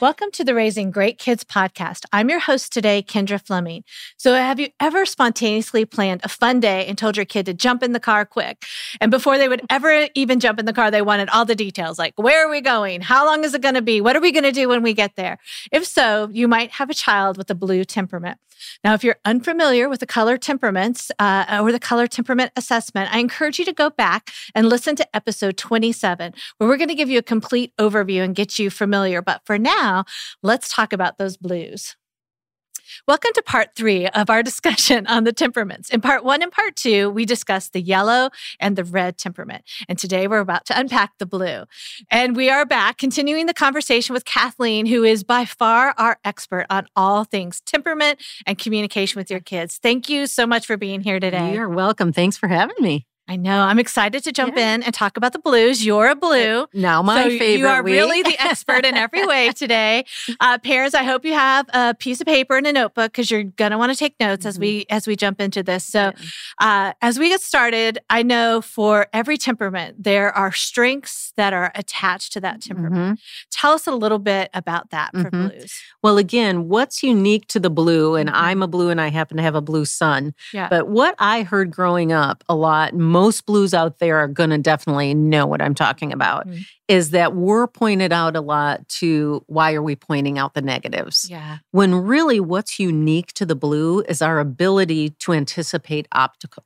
Welcome to the Raising Great Kids podcast. I'm your host today, Kendra Fleming. So, have you ever spontaneously planned a fun day and told your kid to jump in the car quick? And before they would ever even jump in the car, they wanted all the details like, where are we going? How long is it going to be? What are we going to do when we get there? If so, you might have a child with a blue temperament. Now, if you're unfamiliar with the color temperaments uh, or the color temperament assessment, I encourage you to go back and listen to episode 27, where we're going to give you a complete overview and get you familiar. But for now, let's talk about those blues. Welcome to part three of our discussion on the temperaments. In part one and part two, we discussed the yellow and the red temperament. And today we're about to unpack the blue. And we are back continuing the conversation with Kathleen, who is by far our expert on all things temperament and communication with your kids. Thank you so much for being here today. You're welcome. Thanks for having me. I know. I'm excited to jump yeah. in and talk about the blues. You're a blue. Now, my so favorite. You are week. really the expert in every way today. Uh, parents, I hope you have a piece of paper and a notebook because you're gonna want to take notes mm-hmm. as we as we jump into this. So, uh, as we get started, I know for every temperament there are strengths that are attached to that temperament. Mm-hmm. Tell us a little bit about that for mm-hmm. blues. Well, again, what's unique to the blue, and mm-hmm. I'm a blue, and I happen to have a blue son. Yeah. But what I heard growing up a lot. Most most blues out there are going to definitely know what I'm talking about. Mm-hmm. Is that we're pointed out a lot to why are we pointing out the negatives? Yeah. When really what's unique to the blue is our ability to anticipate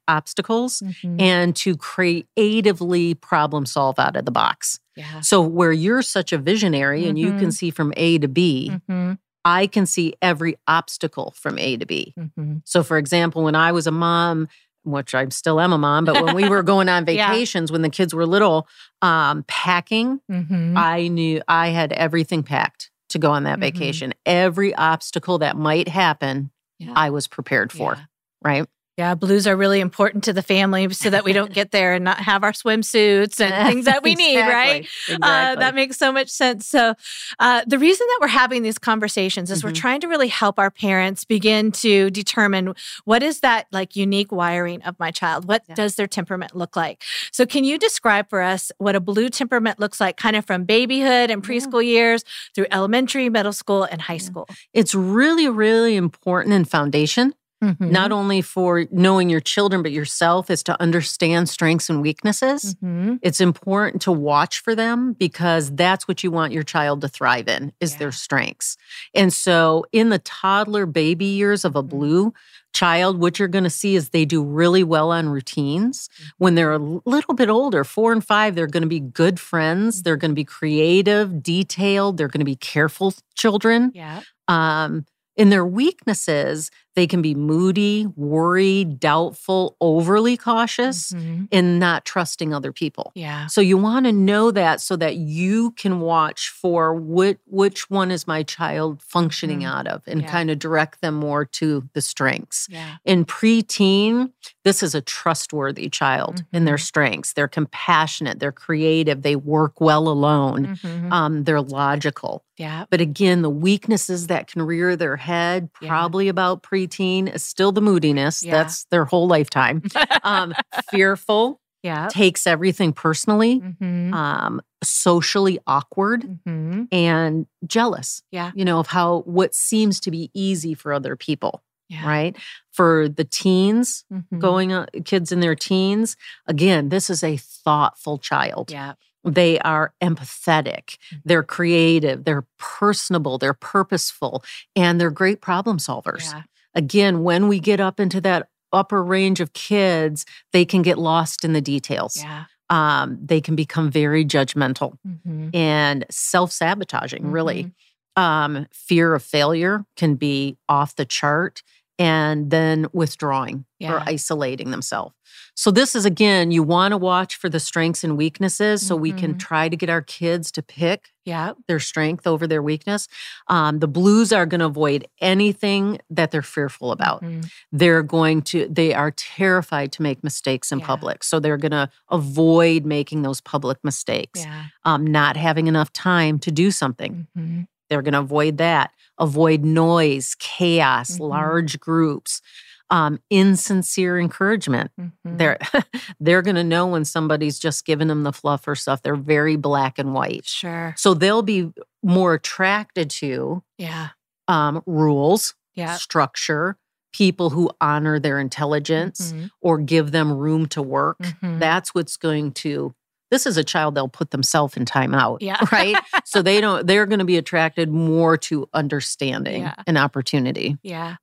obstacles mm-hmm. and to creatively problem solve out of the box. Yeah. So where you're such a visionary mm-hmm. and you can mm-hmm. see from A to B, mm-hmm. I can see every obstacle from A to B. Mm-hmm. So, for example, when I was a mom, which I still am a mom, but when we were going on vacations, yeah. when the kids were little, um, packing, mm-hmm. I knew I had everything packed to go on that mm-hmm. vacation. Every obstacle that might happen, yeah. I was prepared for. Yeah. Right. Yeah, blues are really important to the family so that we don't get there and not have our swimsuits and things that we exactly, need, right? Exactly. Uh, that makes so much sense. So, uh, the reason that we're having these conversations is mm-hmm. we're trying to really help our parents begin to determine what is that like unique wiring of my child? What yeah. does their temperament look like? So, can you describe for us what a blue temperament looks like, kind of from babyhood and preschool yeah. years through elementary, middle school, and high school? It's really, really important in foundation Mm-hmm. not only for knowing your children, but yourself, is to understand strengths and weaknesses. Mm-hmm. It's important to watch for them because that's what you want your child to thrive in is yeah. their strengths. And so in the toddler baby years of a mm-hmm. blue, child, what you're going to see is they do really well on routines. Mm-hmm. When they're a little bit older, four and five, they're going to be good friends. They're going to be creative, detailed. They're going to be careful children. Yeah. Um, in their weaknesses, they can be moody, worried, doubtful, overly cautious, mm-hmm. and not trusting other people. Yeah. So you want to know that so that you can watch for which which one is my child functioning mm-hmm. out of and yeah. kind of direct them more to the strengths. Yeah. In preteen, this is a trustworthy child mm-hmm. in their mm-hmm. strengths. They're compassionate, they're creative, they work well alone, mm-hmm. um, they're logical. Yeah. But again, the weaknesses that can rear their head, probably yeah. about pre preteen is still the moodiness. Yeah. That's their whole lifetime. um, fearful. Yeah. Takes everything personally. Mm-hmm. Um, socially awkward mm-hmm. and jealous. Yeah. You know, of how what seems to be easy for other people. Yeah. Right. For the teens, mm-hmm. going on, kids in their teens, again, this is a thoughtful child. Yeah. They are empathetic, mm-hmm. they're creative, they're personable, they're purposeful, and they're great problem solvers. Yeah again, when we get up into that upper range of kids, they can get lost in the details. Yeah. Um, they can become very judgmental mm-hmm. and self sabotaging, mm-hmm. really. Um, fear of failure can be off the chart and then withdrawing yeah. or isolating themselves. So, this is again, you want to watch for the strengths and weaknesses mm-hmm. so we can mm-hmm. try to get our kids to pick yeah. their strength over their weakness. Um, the blues are going to avoid anything that they're fearful about. Mm-hmm. They're going to, they are terrified to make mistakes in yeah. public. So, they're going to avoid making those public mistakes, yeah. um, not having enough time to do something. Mm-hmm. They're going to avoid that, avoid noise, chaos, mm-hmm. large groups. um, insincere encouragement. Mm-hmm. They're they're going to know when somebody's just giving them the fluff or stuff. They're very black and white. Sure. So they'll be more attracted to yeah um, rules, yeah. structure, people who honor their intelligence mm-hmm. or give them room to work. Mm-hmm. That's what's going to this is a child they'll put themselves in timeout. Yeah. Right. so they don't, they're going to be attracted more to understanding yeah. and opportunity. Yeah.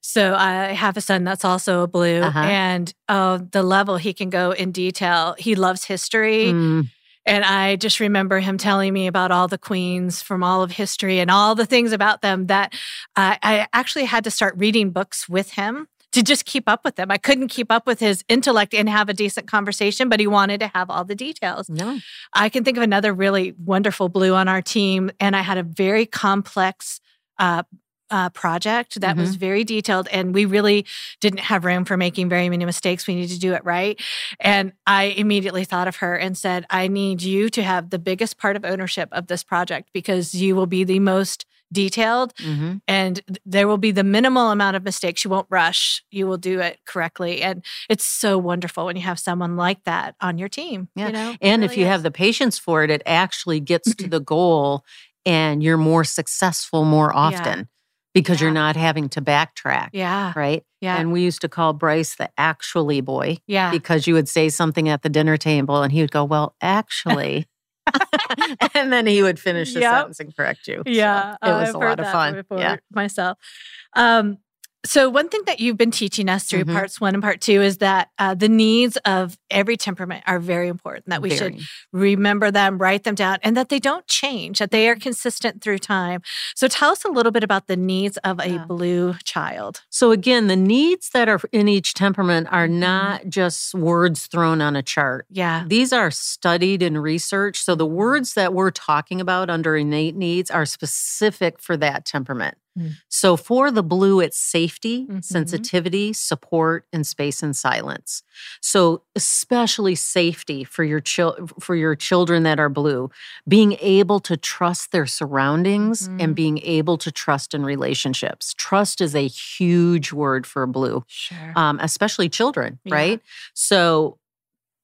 So I have a son that's also a blue, uh-huh. and uh, the level he can go in detail. He loves history. Mm. And I just remember him telling me about all the queens from all of history and all the things about them that uh, I actually had to start reading books with him to just keep up with him. I couldn't keep up with his intellect and have a decent conversation, but he wanted to have all the details. No. I can think of another really wonderful blue on our team, and I had a very complex uh, uh, project that mm-hmm. was very detailed, and we really didn't have room for making very many mistakes. We needed to do it right. And I immediately thought of her and said, I need you to have the biggest part of ownership of this project because you will be the most detailed mm-hmm. and there will be the minimal amount of mistakes you won't rush you will do it correctly and it's so wonderful when you have someone like that on your team yeah. you know and really if you is. have the patience for it it actually gets to the goal and you're more successful more often yeah. because yeah. you're not having to backtrack yeah right yeah and we used to call bryce the actually boy yeah because you would say something at the dinner table and he would go well actually and then he would finish the yep. sentence and correct you. Yeah, so it was I've a lot of fun. yeah, myself. Um, so, one thing that you've been teaching us through mm-hmm. parts one and part two is that uh, the needs of every temperament are very important, that we very. should remember them, write them down, and that they don't change, that they are consistent through time. So, tell us a little bit about the needs of a yeah. blue child. So, again, the needs that are in each temperament are mm-hmm. not just words thrown on a chart. Yeah. These are studied and researched. So, the words that we're talking about under innate needs are specific for that temperament. Mm. So for the blue, it's safety, mm-hmm. sensitivity, support, and space and silence. So especially safety for your chil- for your children that are blue, being able to trust their surroundings mm-hmm. and being able to trust in relationships. Trust is a huge word for blue, sure. um, especially children, yeah. right? So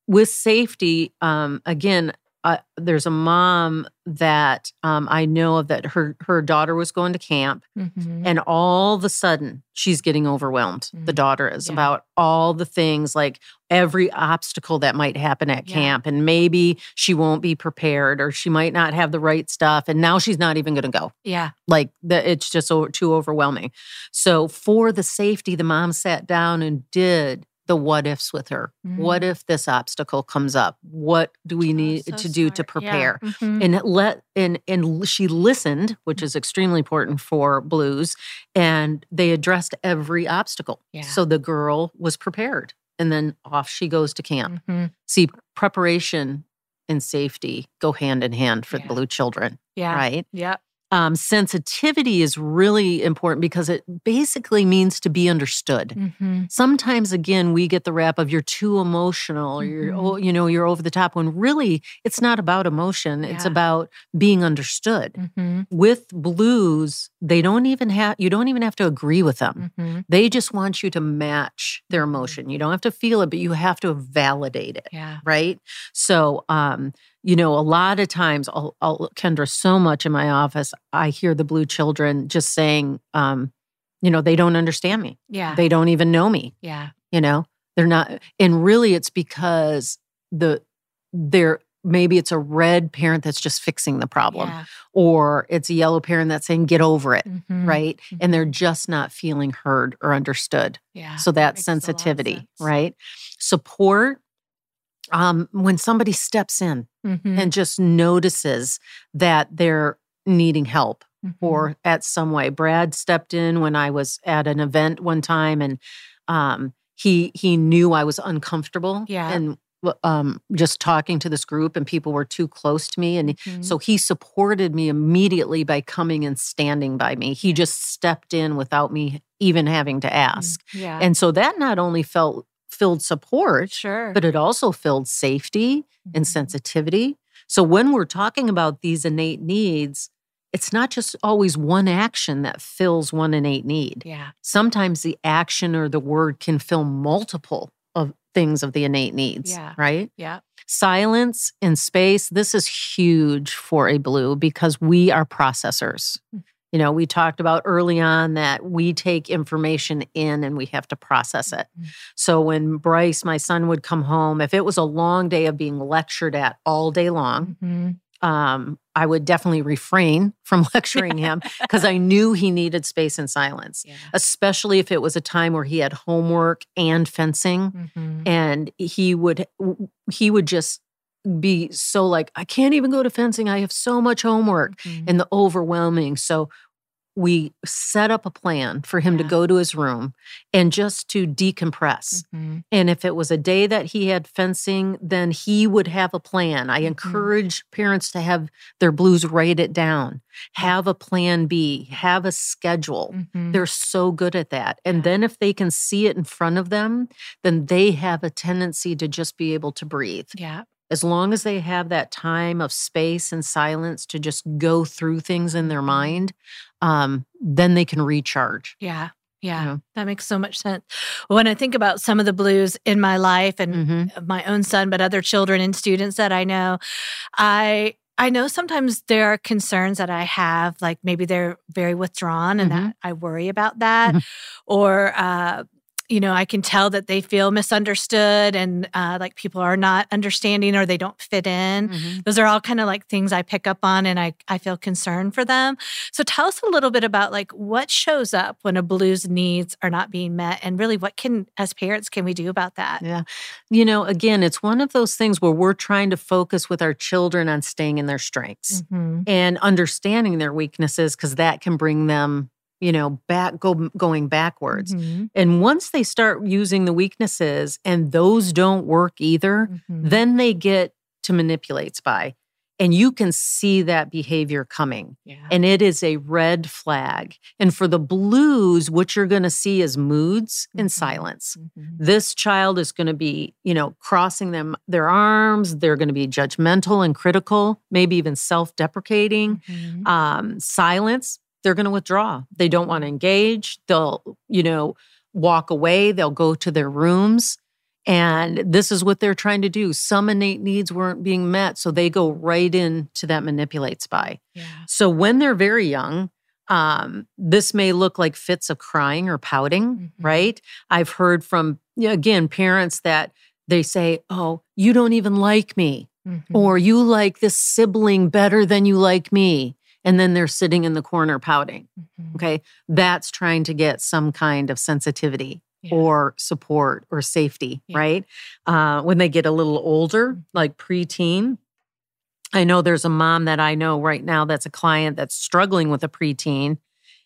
with safety, um, again, uh, there's a mom that um, I know of that her her daughter was going to camp, mm-hmm. and all of a sudden she's getting overwhelmed. Mm-hmm. The daughter is yeah. about all the things like every obstacle that might happen at yeah. camp, and maybe she won't be prepared or she might not have the right stuff, and now she's not even going to go. Yeah, like the, it's just so, too overwhelming. So for the safety, the mom sat down and did the what ifs with her. Mm-hmm. What if this obstacle comes up? What do we need oh, so to do smart. to prepare? Yeah. Mm-hmm. And let and and she listened, which is extremely important for blues, and they addressed every obstacle. Yeah. So the girl was prepared. And then off she goes to camp. Mm-hmm. See, preparation and safety go hand in hand for yeah. the blue children. Yeah. Right? Yeah um, sensitivity is really important because it basically means to be understood. Mm-hmm. Sometimes, again, we get the rap of you're too emotional, or you're, mm-hmm. you know, you're over the top. When really, it's not about emotion; yeah. it's about being understood. Mm-hmm. With blues, they don't even have you don't even have to agree with them. Mm-hmm. They just want you to match their mm-hmm. emotion. You don't have to feel it, but you have to validate it. Yeah. Right. So, um, you know, a lot of times, I'll, I'll, Kendra, so much in my office, I hear the blue children just saying, um, you know, they don't understand me. Yeah. They don't even know me. Yeah. You know, they're not, and really it's because the, they're, maybe it's a red parent that's just fixing the problem yeah. or it's a yellow parent that's saying get over it mm-hmm. right mm-hmm. and they're just not feeling heard or understood yeah so that sensitivity right support um, when somebody steps in mm-hmm. and just notices that they're needing help mm-hmm. or at some way. Brad stepped in when I was at an event one time and um, he he knew I was uncomfortable. Yeah. And um, just talking to this group and people were too close to me. And mm-hmm. so he supported me immediately by coming and standing by me. He just stepped in without me even having to ask. Yeah. And so that not only felt filled support, sure. but it also filled safety mm-hmm. and sensitivity. So when we're talking about these innate needs, it's not just always one action that fills one innate need. Yeah. Sometimes the action or the word can fill multiple of things of the innate needs, Yeah. right? Yeah. Silence and space, this is huge for a blue because we are processors. You know, we talked about early on that we take information in and we have to process it. Mhm. So when Bryce, my son, would come home, if it was a long day of being lectured at all day long, Mhm. um, I would definitely refrain from lecturing him because I knew he needed space and silence, Yeah. especially if it was a time where he had homework and fencing Mhm. and he would he would just be so like I can't even go to fencing. I have so much homework Mhm. and the overwhelming. So we set up a plan for him to go to his room and just to decompress. Mhm. And if it was a day that he had fencing, then he would have a plan. I Mhm. encourage parents to have their blues write it down, have a plan B, have a schedule. Mhm. They're so good at that. And Yeah. then if they can see it in front of them, then they have a tendency to just be able to breathe. yeah. As long as they have that time of space and silence to just go through things in their mind, um, then they can recharge. Yeah. Yeah. That makes so much sense. When I think about some of the blues in my life and Mhm. my own son, but other children and students that I know, I I know sometimes there are concerns that I have, like maybe they're very withdrawn and Mhm. that I worry about that. Mhm. Or uh, you know, I can tell that they feel misunderstood and uh, like people are not understanding or they don't fit in. Mhm. Those are all kind of like things I pick up on and I, I feel concerned for them. So tell us a little bit about like what shows up when a blues needs are not being met and really what can as parents can we do about that? Yeah. You know, again, it's one of those things where we're trying to focus with our children on staying in their strengths Mhm. and understanding their weaknesses because that can bring them, you know, back go going backwards. Mhm. And once they start using the weaknesses and those don't work either, Mhm. then they get to manipulate by. And you can see that behavior coming. yeah. And it is a red flag. And for the blues, what you're going to see is moods and Mhm. silence. Mhm. This child is going to be, you know, crossing them their arms. They're going to be judgmental and critical, maybe even self-deprecating. Mhm. Um, silence, they're going to withdraw. They don't want to engage. They'll, you know, walk away. They'll go to their rooms. And this is what they're trying to do. Some innate needs weren't being met. So they go right into that manipulate spy. yeah. So when they're very young, um, this may look like fits of crying or pouting, Mhm. right? I've heard from, again, parents that they say, Oh, you don't even like me, Mhm. or you like this sibling better than you like me. And then they're sitting in the corner pouting. Mhm. Okay. That's trying to get some kind of sensitivity Yeah. or support or safety, Yeah. right? Uh, when they get a little older, Mm-hmm. like preteen, I know there's a mom that I know right now that's a client that's struggling with a preteen,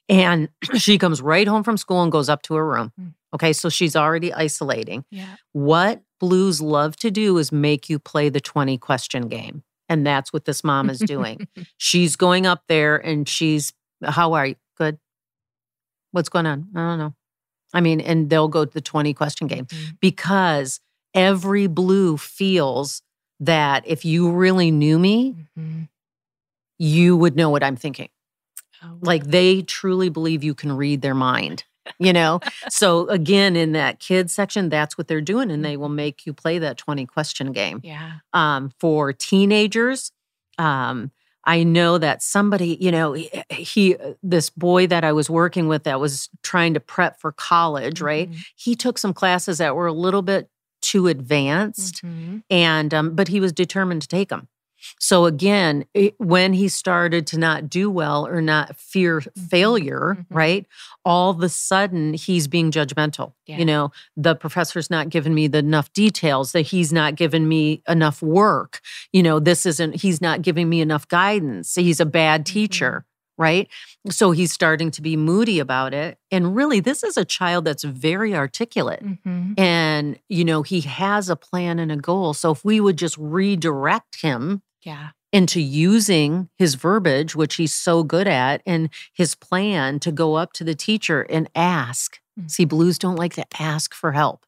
and she comes right home from school and goes up to her room. Mm. Okay, so she's already isolating. yeah. What blues love to do is make you play the 20 question game. And that's what this mom is doing. she's going up there and she's, How are you? Good. What's going on? I don't know. I mean, and they'll go to the 20 question game Mhm. because every blue feels that if you really knew me, Mhm. you would know what I'm thinking. Oh, Like they truly believe you can read their mind, you know? so again, in that kids section, that's what they're doing. And they will make you play that 20 question game. yeah. Um, for teenagers, um, I know that somebody, you know, he, he, this boy that I was working with that was trying to prep for college, right? Mhm. He took some classes that were a little bit too advanced Mhm. and um, but he was determined to take them so again it, when he started to not do well or not fear failure Mhm. right all of a sudden he's being judgmental Yeah. you know the professor's not giving me the enough details that he's not giving me enough work you know this isn't he's not giving me enough guidance he's a bad Mhm. teacher right so he's starting to be moody about it and really this is a child that's very articulate Mhm. and you know he has a plan and a goal so if we would just redirect him Yeah. into using his verbiage which he's so good at and his plan to go up to the teacher and ask Mm. see blues don't like to ask for help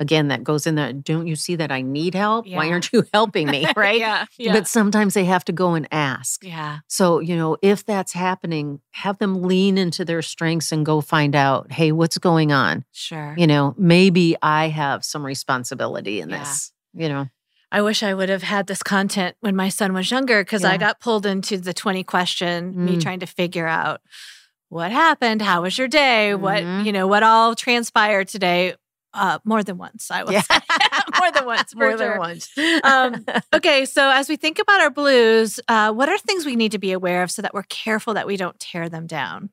again, that goes in there. Don't you see that I need help? Yeah. Why aren't you helping me? Right. yeah. Yeah. But sometimes they have to go and ask. yeah. So, you know, if that's happening, have them lean into their strengths and go find out, hey, what's going on? Sure. You know, maybe I have some responsibility in Yeah. this, you know. I wish I would have had this content when my son was younger because I got pulled into the 20 question, me Mm. trying to figure out what happened, how was your day, what, Mhm. you know, what all transpired today. Uh, more than once, I would Yeah. say. more than once, More than once. Um, Okay, so as we think about our blues, uh, what are things we need to be aware of so that we're careful that we don't tear them down?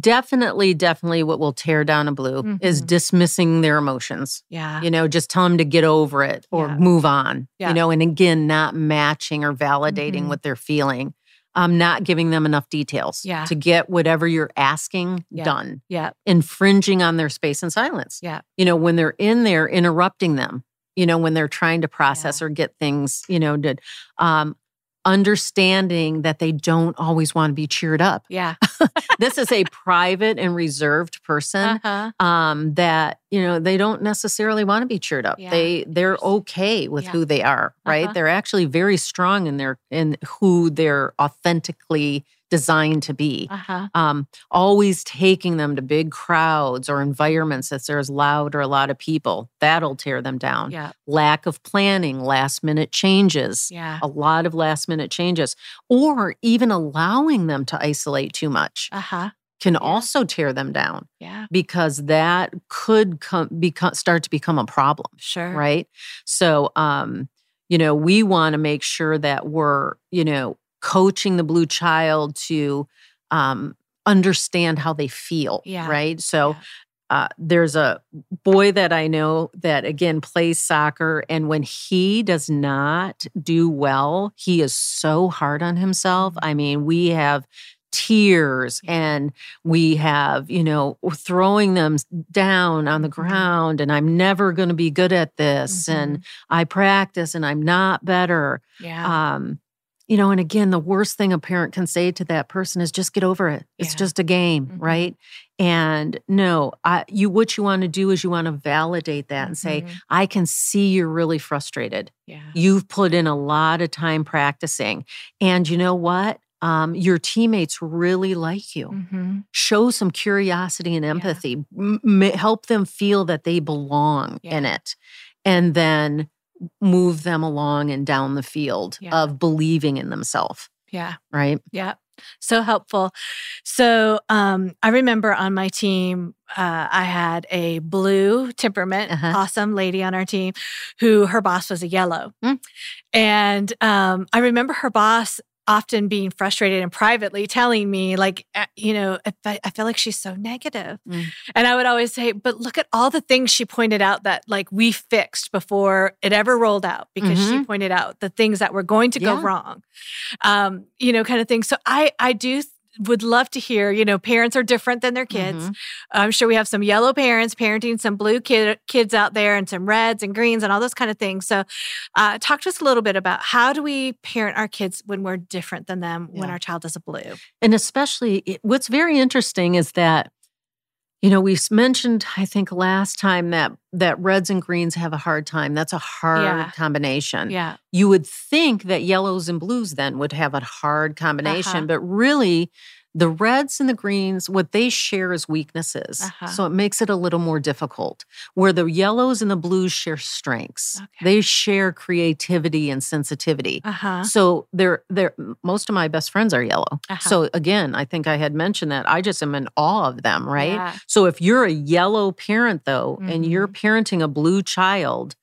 Definitely, definitely what will tear down a blue is Mhm. dismissing their emotions. Yeah. You know, just tell them to get over it or Yeah. move on. Yeah. You know, and again, not matching or validating Mhm. what they're feeling. Um, not giving them enough details Yeah. to get whatever you're asking Yeah. done. Yeah. Infringing on their space and silence. Yeah. You know, when they're in there, interrupting them. You know, when they're trying to process or get things, you know, did. Um, understanding that they don't always want to be cheered up. Yeah. this is a private and reserved person Uh-huh. um, that you know they don't necessarily want to be cheered up. Yeah. They they're okay with Yeah. who they are, right? Uh-huh. They're actually very strong in their in who they're authentically designed to be. Uh-huh. Um, always taking them to big crowds or environments that there's loud or a lot of people that'll tear them down. Yeah. Lack of planning, last minute changes Yeah. a lot of last minute changes, or even allowing them to isolate too much Uh-huh. can also tear them down Yeah. because that could come become start to become a problem, Sure. right? So, um, you know, we want to make sure that we're, you know, coaching the blue child to um, understand how they feel, Yeah. right? So, Yeah. uh, there's a boy that I know that again plays soccer, and when he does not do well, he is so hard on himself. Mhm. I mean, we have tears and we have, you know, throwing them down on the Mhm. ground, and I'm never going to be good at this, and I practice and I'm not better. Yeah. Um, you know, and again, the worst thing a parent can say to that person is just get over it. It's Yeah. just a game, Mhm. right? And no, I, you what you want to do is you want to validate that and say, Mhm. I can see you're really frustrated. yeah. You've put in a lot of time practicing, and you know what? Um, your teammates really like you. Mhm. Show some curiosity and empathy. M- m- help them feel that they belong in it, and then move them along and down the field Yeah. of believing in themselves. Yeah. Right? Yeah. So helpful. So um, I remember on my team, uh, I had a blue temperament, Uh-huh. awesome lady on our team who her boss was a yellow. Mm. And um, I remember her boss often being frustrated and privately telling me, like, uh, you know, I, I feel like she's so negative. Mm. And I would always say, but look at all the things she pointed out that like we fixed before it ever rolled out because she Mhm. pointed out the things that were going to go wrong. Um, you know, kind of thing. So I I do would love to hear, you know, parents are different than their kids. Mhm. I'm sure we have some yellow parents parenting some blue kid, kids out there and some reds and greens and all those kind of things. So, uh, talk to us a little bit about how do we parent our kids when we're different than them when our child is a blue? And especially, what's very interesting is that, you know, we mentioned, I think last time that that reds and greens have a hard time. That's a hard Yeah. combination. Yeah. You would think that yellows and blues then would have a hard combination, Uh-huh. but really, the reds and the greens, what they share is weaknesses. Uh-huh. So it makes it a little more difficult. Where the yellows and the blues share strengths, Okay. they share creativity and sensitivity. Uh huh. So they're they're most of my best friends are yellow. Uh-huh. So again, I think I had mentioned that. I just am in awe of them, right? Yeah. So if you're a yellow parent though, and you're Mm-hmm. parenting a blue child,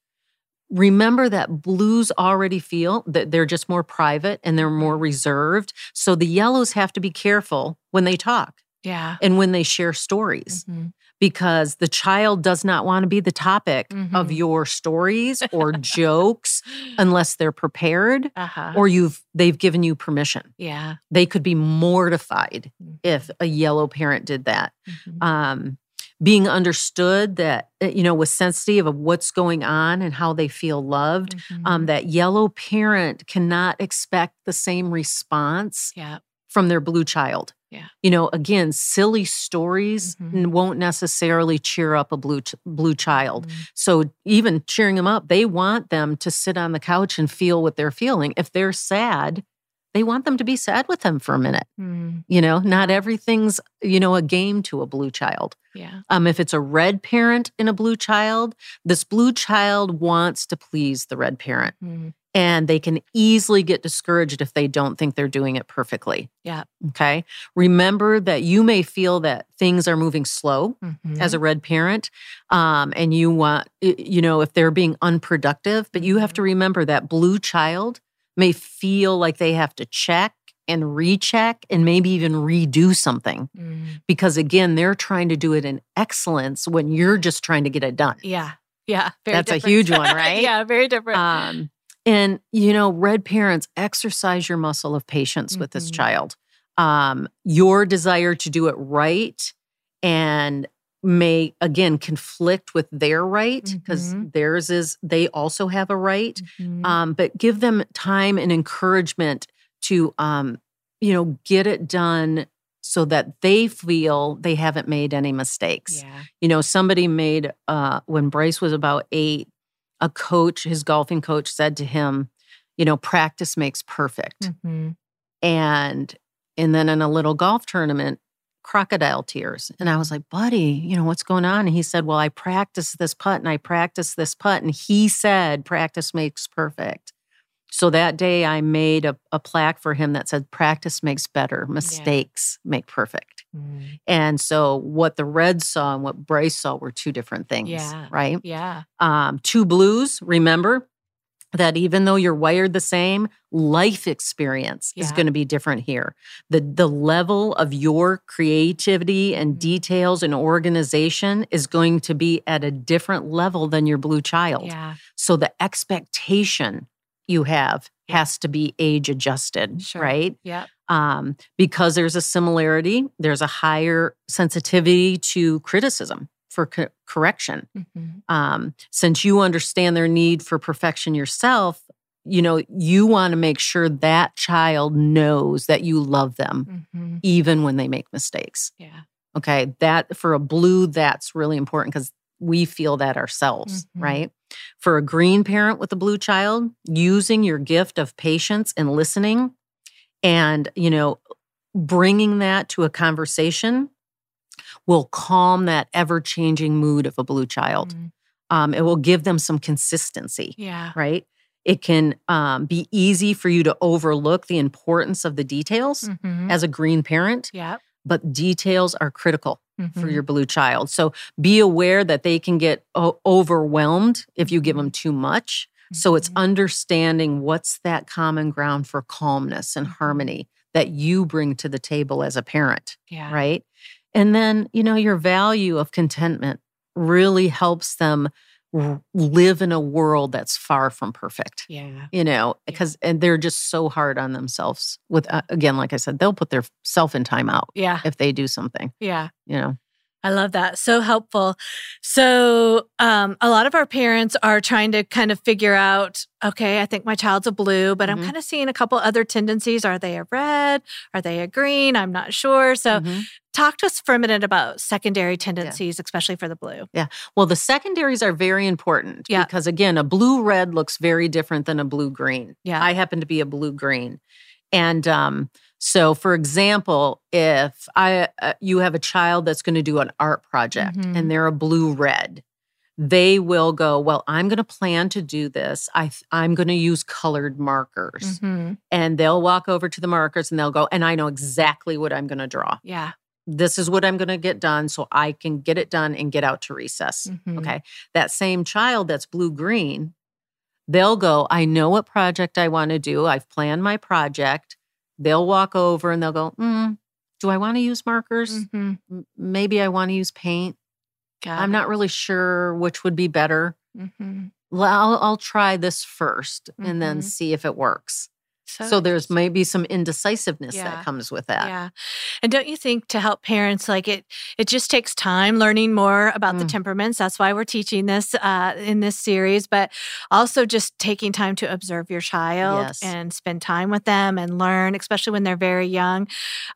remember that blues already feel that they're just more private and they're more Mhm. reserved. So the yellows have to be careful when they talk Yeah. and when they share stories Mhm. because the child does not want to be the topic of Mhm. your stories or jokes unless they're prepared Uh huh. or you've they've given you permission. yeah. They could be mortified if a yellow parent did that. Mhm. Um, being understood that uh, you know was sensitive of what's going on and how they feel loved. Um, Mhm. that yellow parent cannot expect the same response yeah. from their blue child. Yeah. You know, again, silly stories Mhm. won't necessarily cheer up a blue ch- blue child. Mhm. So even cheering them up, they want them to sit on the couch and feel what they're feeling. If they're sad, they want them to be sad with them for a minute. Mm, You know, not everything's, you know, a game to a blue child. yeah. Um, if it's a red parent in a blue child, this blue child wants to please the red parent. Mm, And they can easily get discouraged if they don't think they're doing it perfectly. Yeah. Okay. Remember that you may feel that things are moving slow mhm. as a red parent um, and you want you know if they're being unproductive but you have to remember that blue child may feel like they have to check and recheck and maybe even redo something Mm, because again they're trying to do it in excellence when you're just trying to get it done yeah. Yeah. Very That's a huge one, right? yeah. Very different. um, and you know red parents exercise your muscle of patience with this Mhm. child um, your desire to do it right and may again conflict with their right because Mhm. theirs is they also have a right Mhm. um, but give them time and encouragement to um, you know get it done so that they feel they haven't made any mistakes yeah. you know somebody made uh when bryce was about eight a coach his golfing coach said to him you know practice makes perfect Mhm. and and then in a little golf tournament crocodile tears and i was like buddy you know what's going on? And he said well i practiced this putt and i practiced this putt and he said practice makes perfect. So that day i made a, a plaque for him that said practice makes better. Mistakes make perfect. Mm, and so what the Reds saw and what Bryce saw were two different things, Yeah. right? Yeah. Um, two blues, remember that even though you're wired the same, life experience is going to be different here. The the level of your creativity and Mhm. details and organization is going to be at a different level than your blue child. Yeah. So the expectation you have Yeah. has to be age adjusted, Sure. right? Yeah. um, because there's a similarity, there's a higher sensitivity to criticism for co- correction. Mhm. Um, since you understand their need for perfection yourself, you know, you want to make sure that child knows that you love them Mhm. even when they make mistakes. Yeah. Okay. That for a blue, that's really important because we feel that ourselves, Mhm. right? For a green parent with a blue child, using your gift of patience and listening and, you know, bringing that to a conversation will calm that ever changing mood of a blue child. Mm, Um, it will give them some consistency Yeah. right? It can um, be easy for you to overlook the importance of the details Mhm. as a green parent, Yeah. but details are critical for Mhm. your blue child. So be aware that they can get o- overwhelmed if you give them too much. So it's Mhm. understanding what's that common ground for calmness and Mhm. harmony that you bring to the table as a parent Yeah. right? And then, you know, your value of contentment really helps them live in a world that's far from perfect. Yeah. You know, Yeah. because and they're just so hard on themselves. With uh, again, like I said, they'll put their self in timeout Yeah. if they do something. Yeah. You know, I love that. So helpful. So, um, a lot of our parents are trying to kind of figure out okay, I think my child's a blue, but I'm Mhm. kind of seeing a couple other tendencies. Are they a red? Are they a green? I'm not sure. So, Mhm. Talk to us for a minute about secondary tendencies, especially for the blue. Yeah. Well, the secondaries are very important Yeah. because again, a blue red looks very different than a blue green. Yeah. I happen to be a blue green. And um, so, for example, if I uh, you have a child that's going to do an art project Mhm. and they're a blue red, they will go, "Well, I'm going to plan to do this. I, I'm going to use colored markers." Mhm. And they'll walk over to the markers and they'll go, "And I know exactly what I'm going to draw. Yeah. This is what I'm going to get done so I can get it done and get out to recess." Mhm. Okay. That same child that's blue green, they'll go, I know what project I want to do. I've planned my project. They'll walk over and they'll go, mm, Do I want to use markers? Mhm. M- Maybe I want to use paint. Got I'm it. not really sure which would be better. Mhm. Well, I'll, I'll try this 1st and then Mhm. see if it works. So, so there's maybe some indecisiveness yeah. that comes with that. Yeah. And don't you think to help parents like it it just takes time learning more about mm. the temperaments. That's why we're teaching this uh, in this series, but also just taking time to observe your child yes. and spend time with them and learn, especially when they're very young.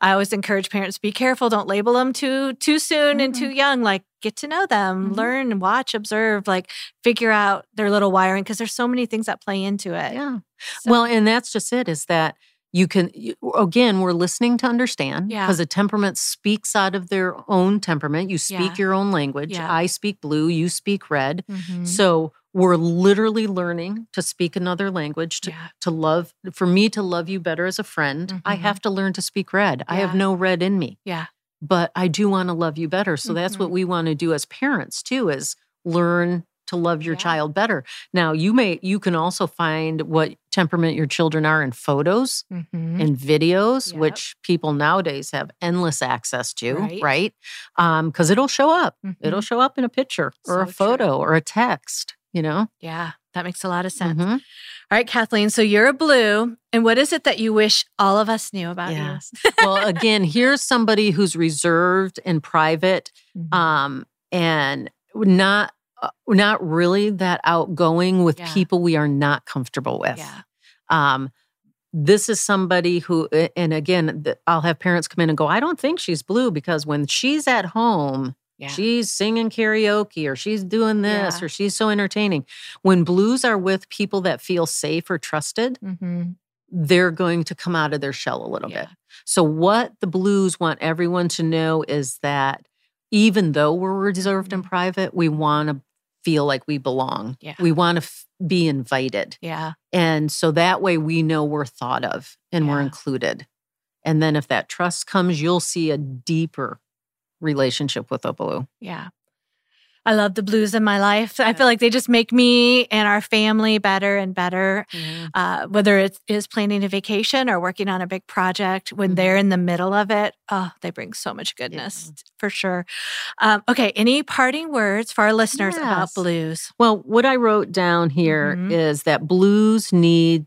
I always encourage parents be careful, don't label them too too soon mm-hmm. and too young like get to know them, mm-hmm. learn, watch, observe, like figure out their little wiring because there's so many things that play into it. Yeah. So. Well, and that's just it is that you can again we're listening to understand because yeah. a temperament speaks out of their own temperament you speak yeah. your own language yeah. i speak blue you speak red mm-hmm. so we're literally learning to speak another language to, to love for me to love you better as a friend mm-hmm. i have to learn to speak red i have no red in me yeah but I do want to love you better. So mm-hmm. that's what mm-hmm. we want to do as parents too is learn to love your yeah. child better. Now, you may you can also find what temperament your children are in photos mm-hmm. and videos, yep. which people nowadays have endless access to, right? right? Um, cuz it'll show up. Mm-hmm. It'll show up in a picture or so a photo true. or a text, you know? Yeah. That makes a lot of sense. Mm-hmm. All right, Kathleen. So you're a blue. And what is it that you wish all of us knew about yeah. you? well, again, here's somebody who's reserved and private mm-hmm. um, and not uh, not really that outgoing with yeah. people we are not comfortable with. Yeah. Um, this is somebody who, and again, I'll have parents come in and go, I don't think she's blue because when she's at home, yeah. She's singing karaoke or she's doing this or she's so entertaining. When blues are with people that feel safe or trusted, mm-hmm. they're going to come out of their shell a little bit. So, what the blues want everyone to know is that even though we're reserved and mm-hmm. private, we want to feel like we belong. Yeah. We want to f- be invited. Yeah. And so that way we know we're thought of and we're included. And then if that trust comes, you'll see a deeper relationship with blue. Yeah. I love the blues in my life. Yeah. I feel like they just make me and our family better and better. Mm-hmm. Uh, whether it is planning a vacation or working on a big project, when mm-hmm. they're in the middle of it, oh, they bring so much goodness yeah. for sure. Um, okay, any parting words for our listeners yes. about blues? Well, what I wrote down here mm-hmm. is that blues need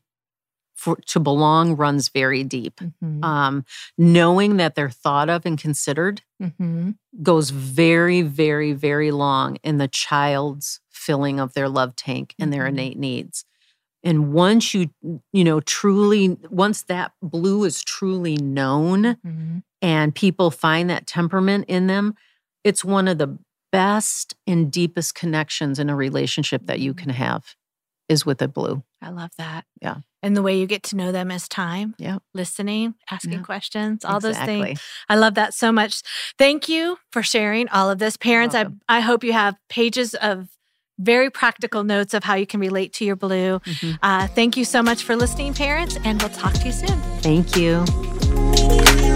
for to belong runs very deep. Mm-hmm. Um, knowing that they're thought of and considered mm-hmm. goes very, very, very long in the child's filling of their love tank and their mm-hmm. innate needs. And once you, you know, truly, once that blue is truly known mm-hmm. and people find that temperament in them, it's one of the best and deepest connections in a relationship that you mm-hmm. can have is with a blue. I love that. Yeah and the way you get to know them is time, yeah, listening, asking yeah. questions, all exactly. those things. I love that so much. Thank you for sharing all of this. Parents, I, I hope you have pages of very practical notes of how you can relate to your blue. Mm-hmm. Uh, thank you so much for listening, parents, and we'll talk to you soon. Thank you.